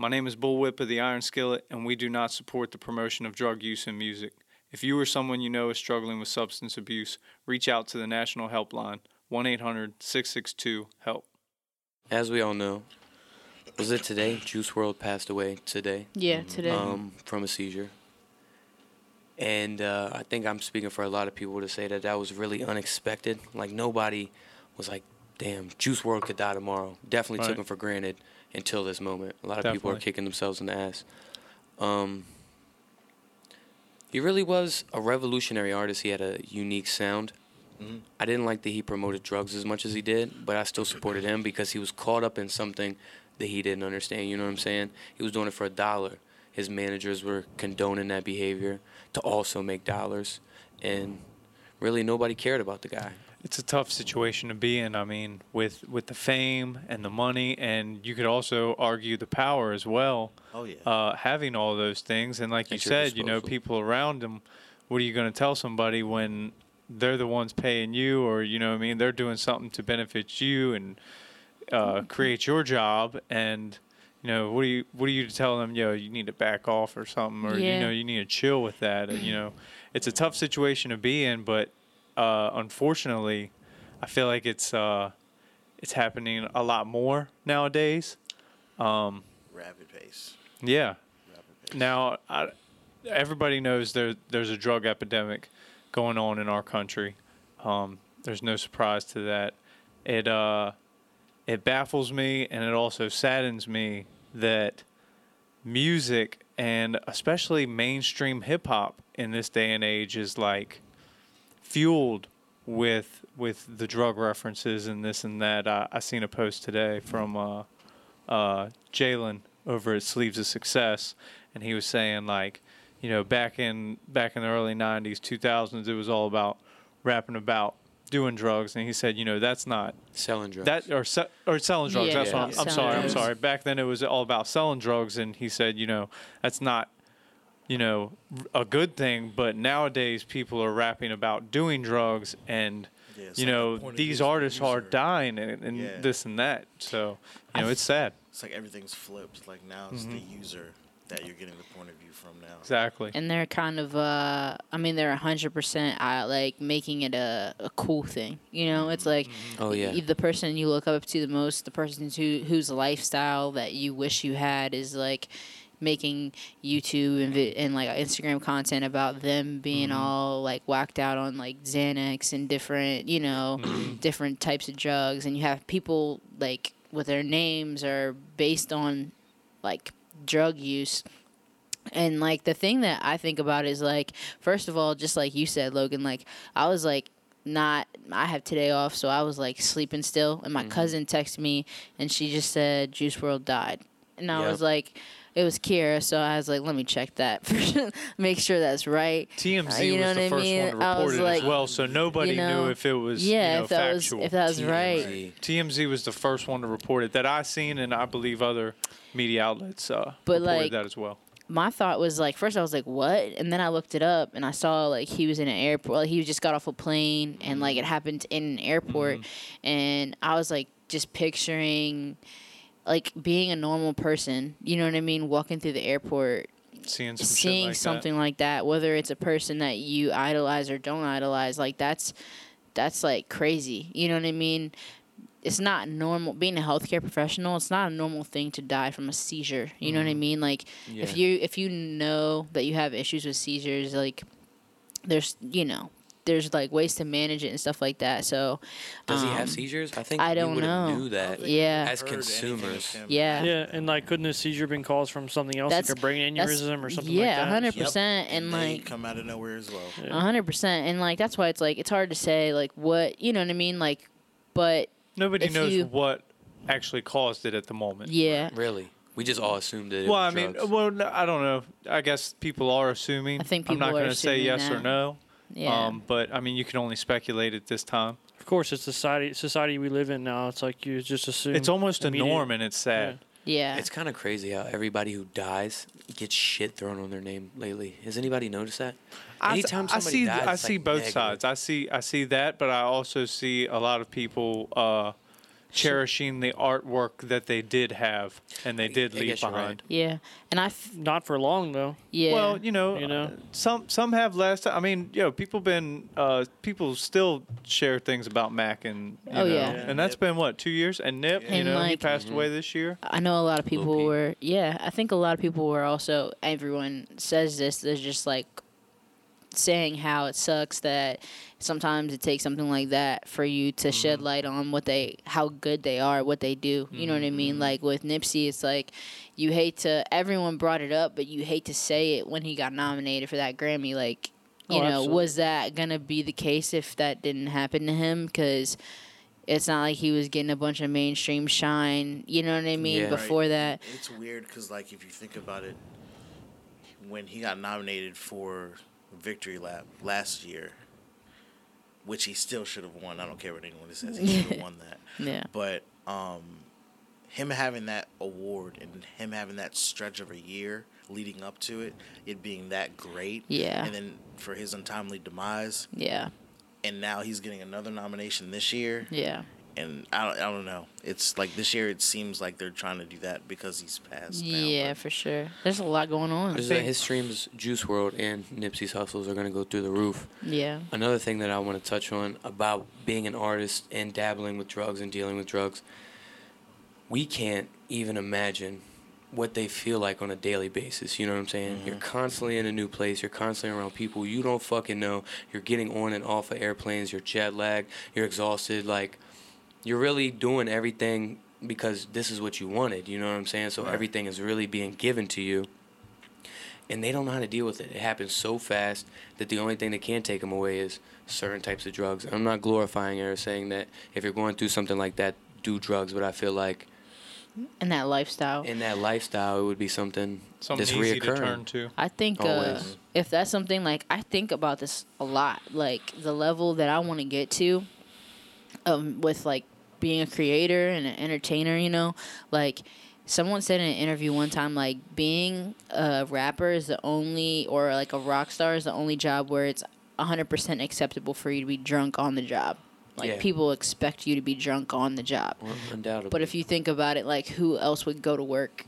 My name is Bullwhip of the Iron Skillet, and we do not support the promotion of drug use in music. If you or someone you know is struggling with substance abuse, reach out to the National Helpline 1 800 662 HELP. As we all know, was it today? Juice Wrld passed away today Yeah, today. um, from a seizure. And uh, I think I'm speaking for a lot of people to say that that was really unexpected. Like nobody was like, "Damn, Juice Wrld could die tomorrow." Definitely took Right. him for granted until this moment. A lot of people are kicking themselves in the ass. Um, he really was a revolutionary artist. He had a unique sound. Mhm. I didn't like that he promoted drugs as much as he did, but I still supported him because he was caught up in something that he didn't understand. You know what I'm saying? He was doing it for a dollar. His managers were condoning that behavior to also make dollars, and really nobody cared about the guy. It's a tough situation to be in. I mean, with with the fame and the money, and you could also argue the power as well. Oh yeah. Uh, having all those things, and like you At your said, you know, people around them. What are you going to tell somebody when they're the ones paying you, or you know, what I mean, they're doing something to benefit you and uh, create your job, and you know, what do you what do you tell them? Yo, you need to back off or something, or Yeah. you know, you need to chill with that. You know, it's a tough situation to be in, but uh, unfortunately, I feel like it's uh, it's happening a lot more nowadays. Um, Rapid pace. yeah. Rapid pace. Now, I, everybody knows there there's a drug epidemic going on in our country. Um, there's no surprise to that. It uh, it baffles me, and it also saddens me that music and especially mainstream hip hop in this day and age is like fueled with with the drug references and this and that. I, I seen a post today from uh, uh, Jalen over at Sleeves of Success, and he was saying like, you know, back in back in the early '90s, 2000s, it was all about rapping about doing drugs, and he said, you know, that's not Selling drugs. that or se- or selling drugs. Yeah, that's what I'm, yeah. I'm Selling sorry. I'm sorry. Back then, it was all about selling drugs, and he said, you know, that's not, you know, a good thing. But nowadays, people are rapping about doing drugs, and Yeah, you like know, the these view of the artists are dying, and, and Yeah. this and that. So, you know, it's sad. It's like everything's flipped. Like now it's the mm-hmm. user that you're getting the point of view from now. Exactly. and they're kind of uh i mean they're 100% out uh, like making it a, a cool thing you know it's mm-hmm. like mm-hmm. Oh, yeah. the person you look up to the most the person who whose lifestyle that you wish you had is like making youtube and, vi- and like instagram content about them being mm-hmm. all like whacked out on like xanax and different you know different types of drugs and you have people like with their names are based on like drug use and like the thing that I think about is like first of all, just like you said, Logan, like I was like not I have today off, so I was like sleeping still and my mm-hmm. cousin texted me and she just said Juice Wrld died. And I Yep. was like it was Kira, so I was like, let me check that, make sure that's right. TMZ Uh, you know was the first mean? one to report it like, as well, so nobody you know, knew if it was yeah, you know, if that factual. was if that was right. TMZ. TMZ was the first one to report it that I seen, and I believe other media outlets uh, But, reported like, that as well. my thought was like first I was like what and then I looked it up and I saw like he was in an airport like he just got off a plane and like it happened in an airport and I was like just picturing like being a normal person you know what I mean? Walking through the airport Seeing some seeing like something like that whether it's a person that you idolize or don't idolize like that's that's like crazy you know what I mean? It's not normal being a healthcare professional it's not a normal thing to die from a seizure you know what i mm-hmm. mean? Like if you if you know that you have issues with seizures like there's you know there's like ways to manage it and stuff like that so Does he um, have seizures? I think I don't would know. knew that. Yeah. As heard anything of consumers. yeah Yeah, and like, couldn't a seizure been caused from something else, That's- like a brain aneurysm or something yeah like that? 100% and they like come out of nowhere as well. Yeah. A hundred percent, and like that's why it's like it's hard to say like what you know what I mean, like, but Nobody knows you- what actually caused it at the moment. yeah, Really? We just all assumed it Well, I was mean, drugs. well, no, I don't know. I guess people are assuming. I think people I'm not gonna say assuming yes or no. Yeah, Um, but I mean, you can only speculate at this time. Of course, it's society society we live in now. It's like you just assume. It's almost a immediate- norm, and it's sad. yeah. It's kind of crazy how everybody who dies gets shit thrown on their name lately. Has anybody noticed that? I, Anytime I somebody see. dies, I it's, see like, both negative. sides. I see. I see that, but I also see a lot of people, uh, cherishing the artwork that they did have and they did I leave guess you're right. behind. Yeah, and I f- Not for long though. yeah. Well, you know, You know? uh, some some have less. I mean, you know, people been uh, people still share things about Mac and you Oh, know, yeah. and that's been what two years. And Nip, you And, know, he like- passed away this year. I know a lot of people were. Yeah, I think a lot of people were also. Everyone says this. They're just like saying how it sucks that sometimes it takes something like that for you to mm-hmm. shed light on what they, how good they are, what they do. You know what I mean? Mm-hmm. Like with Nipsey, it's like you hate to. Everyone brought it up, but you hate to say it when he got nominated for that Grammy. Like, oh, you Oh, know, absolutely. was that gonna be the case if that didn't happen to him? Because it's not like he was getting a bunch of mainstream shine. You know what I mean? Yeah. Before Right. that. It's weird because, like, if you think about it, when he got nominated for Victory Lap last year, which he still should have won. I don't care what anyone says. He should have won that. Yeah. But um, him having that award and him having that stretch of a year leading up to it, it being that great, Yeah. and then for his untimely demise, Yeah. and now he's getting another nomination this year, Yeah. And I don't, I don't know. It's like this year, it seems like they're trying to do that because he's passed. Yeah, but- for sure. There's a lot going on. There's that his streams, Juice Wrld, and Nipsey Hussle's are gonna go through the roof. Yeah. Another thing that I want to touch on about being an artist and dabbling with drugs and dealing with drugs, we can't even imagine what they feel like on a daily basis. You know what I'm saying? Mm-hmm. You're constantly in a new place. You're constantly around people you don't fucking know. You're getting on and off of airplanes. You're jet lagged. You're exhausted. Like, you're really doing everything because this is what you wanted. You know what I'm saying? So Right. everything is really being given to you. And they don't know how to deal with it. It happens so fast that the only thing that can take them away is certain types of drugs. I'm not glorifying it or saying that if you're going through something like that, do drugs. But I feel like in that lifestyle. in that lifestyle, it would be something Something that's reoccurring. to to. I think uh, if that's something like I think about this a lot, like the level that I want to get to, um, with like being a creator and an entertainer, you know, like someone said in an interview one time, like being a rapper is the only, or like a rock star is the only job where it's 100% acceptable for you to be drunk on the job. Like Yeah. people expect you to be drunk on the job. Well, undoubtedly. But if you think about it, like who else would go to work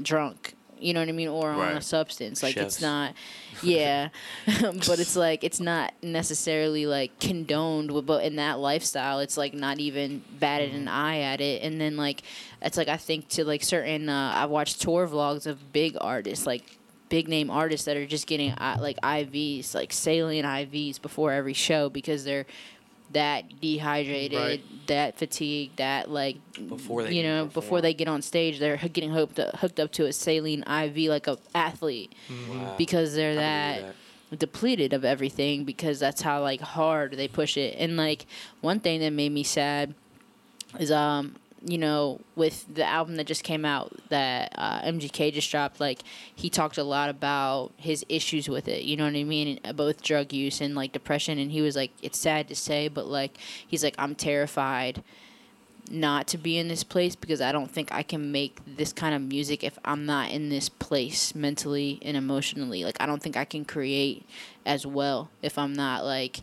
drunk? You know what I mean, or on a substance. Like Chefs. it's not, yeah. but it's like it's not necessarily like condoned. with- But in that lifestyle, it's like not even batted an eye at it. And then like it's like I think to like certain. Uh, I watched tour vlogs of big artists like. Big name artists that are just getting uh, like IVs, like saline IVs before every show because they're that dehydrated, Right. that fatigued, that like Before they you can know before they get on stage, they're getting hooked up, hooked up to a saline IV like a athlete Wow. because they're I believe that, depleted of everything because that's how like hard they push it. And like one thing that made me sad is um you know with the album that just came out that uh, MGK just dropped like he talked a lot about his issues with it you know what I mean both drug use and like depression and he was like it's sad to say but like he's like I'm terrified not to be in this place because I don't think I can make this kind of music if I'm not in this place mentally and emotionally. Like I don't think I can create as well if I'm not like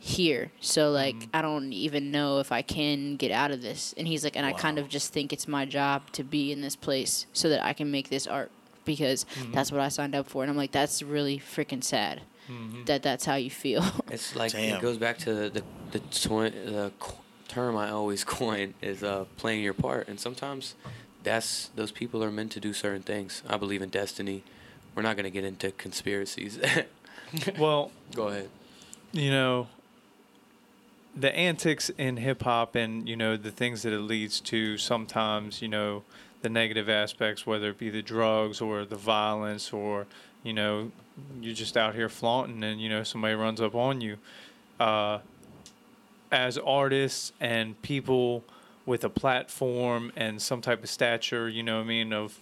here. So like mm-hmm. I don't even know if I can get out of this. And he's like and I kind of just think it's my job to be in this place so that I can make this art because mm-hmm. that's what I signed up for. And I'm like that's really freaking sad. Mm-hmm. That that's how you feel. It's like Damn. it goes back to the the, twi- the co- term I always coin is uh, playing your part, and sometimes that's those people are meant to do certain things. I believe in destiny. We're not gonna get into conspiracies. Well, Go ahead. you know, the antics in hip hop and, you know, the things that it leads to sometimes, you know, the negative aspects, whether it be the drugs or the violence or, you know, you're just out here flaunting and, you know, somebody runs up on you. Uh, as artists and people with a platform and some type of stature, you know I mean, of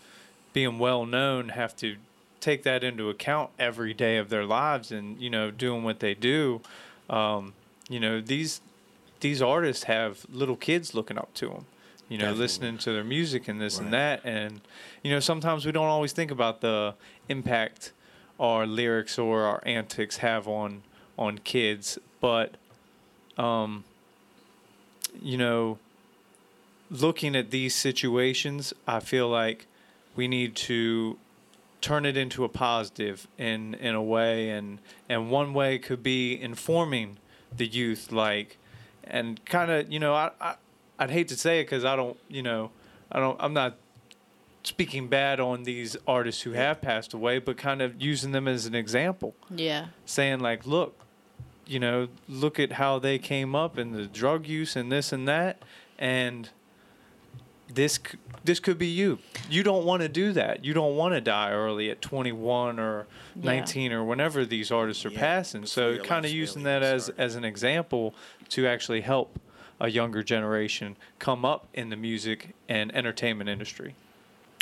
being well known, have to take that into account every day of their lives and, you know, doing what they do. Um, you know, these these artists have little kids looking up to them, you know, Definitely. listening to their music and this and that. And, you know, sometimes we don't always think about the impact our lyrics or our antics have on on kids, but um, you know, looking at these situations, I feel like we need to turn it into a positive in in a way, and and one way could be informing the youth, like, and kind of you know I, I I'd hate to say it because I don't you know I don't I'm not speaking bad on these artists who have passed away, but kind of using them as an example Yeah. saying like, look, you know, look at how they came up and the drug use and this and that, and this this could be you. You don't want to do that. You don't want to die early at 21 or Yeah. 19 or whenever these artists are Yeah, passing. So your kind of using barely that as started. as an example to actually help a younger generation come up in the music and entertainment industry.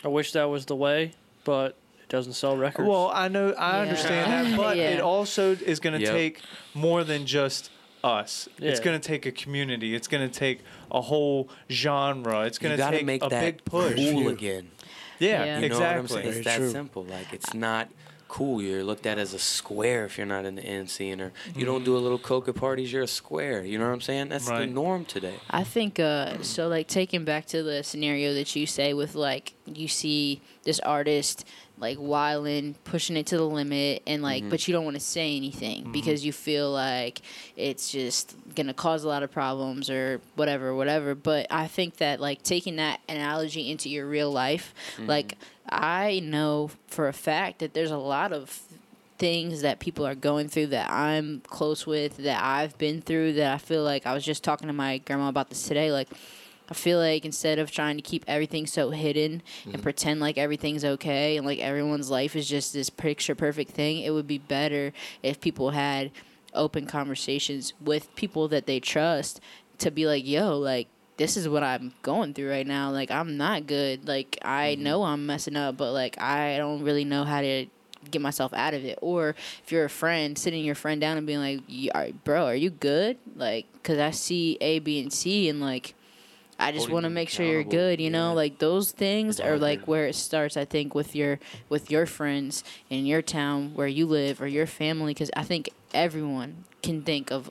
I wish that was the way, but it doesn't sell records. Well, I know, I Yeah. understand that, but Yeah. it also is going to Yep. take more than just us. It's going to take a community. It's going to take a whole genre. It's going to take make a that big push. cool again. Yeah, Yeah. You know what I'm exactly. saying? It's Very that true. simple. Like it's not cool. You're looked at as a square if you're not in the end scene, or you don't mm. do a little coca parties. You're a square. You know what I'm saying? That's the norm today. I think uh so like taking back to the scenario that you say with like you see this artist like wilding, pushing it to the limit and like mm-hmm. but you don't want to say anything mm-hmm. because you feel like it's just gonna cause a lot of problems or whatever, whatever. But I think that like taking that analogy into your real life, mm-hmm. like I know for a fact that there's a lot of things that people are going through that I'm close with, that I've been through, that I feel like I was just talking to my grandma about this today. Like, I feel like instead of trying to keep everything so hidden and mm-hmm. pretend like everything's okay and like everyone's life is just this picture perfect thing, it would be better if people had open conversations with people that they trust to be like, yo, like, this is what I'm going through right now. Like, I'm not good. Like, I know I'm messing up, but like, I don't really know how to get myself out of it. Or if you're a friend, sitting your friend down and being like, "Y- are- "Bro, are you good?" Like, cause I see A, B, and C, and like, I just want to make sure you're good. You know, yeah. like those things are like where it starts. I think with your with your friends in your town where you live or your family, because I think everyone can think of.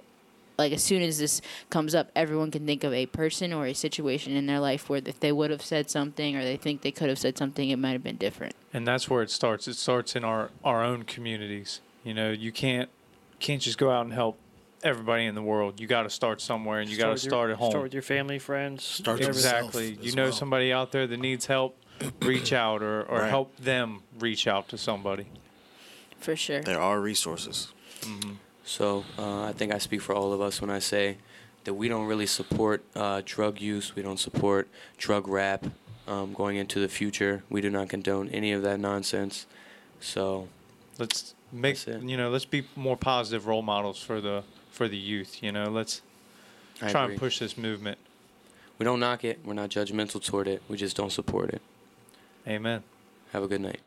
Like as soon as this comes up, everyone can think of a person or a situation in their life where if they would have said something or they think they could have said something, it might have been different. and that's where it starts. It starts in our our own communities. You know, you can't can't just go out and help everybody in the world. You got to start somewhere, and you got to start at home. Start with your family, friends. Start with everything. yourself exactly. You know well. somebody out there that needs help, reach out or, or Right. help them reach out to somebody. For sure. There are resources. Mm-hmm. So uh, I think I speak for all of us when I say that we don't really support uh, drug use. We don't support drug rap um, going into the future. We do not condone any of that nonsense. So Let's make you know. Let's be more positive role models for the for the youth. You know, let's I try agree. and push this movement. We don't knock it. We're not judgmental toward it. We just don't support it. Amen. Have a good night.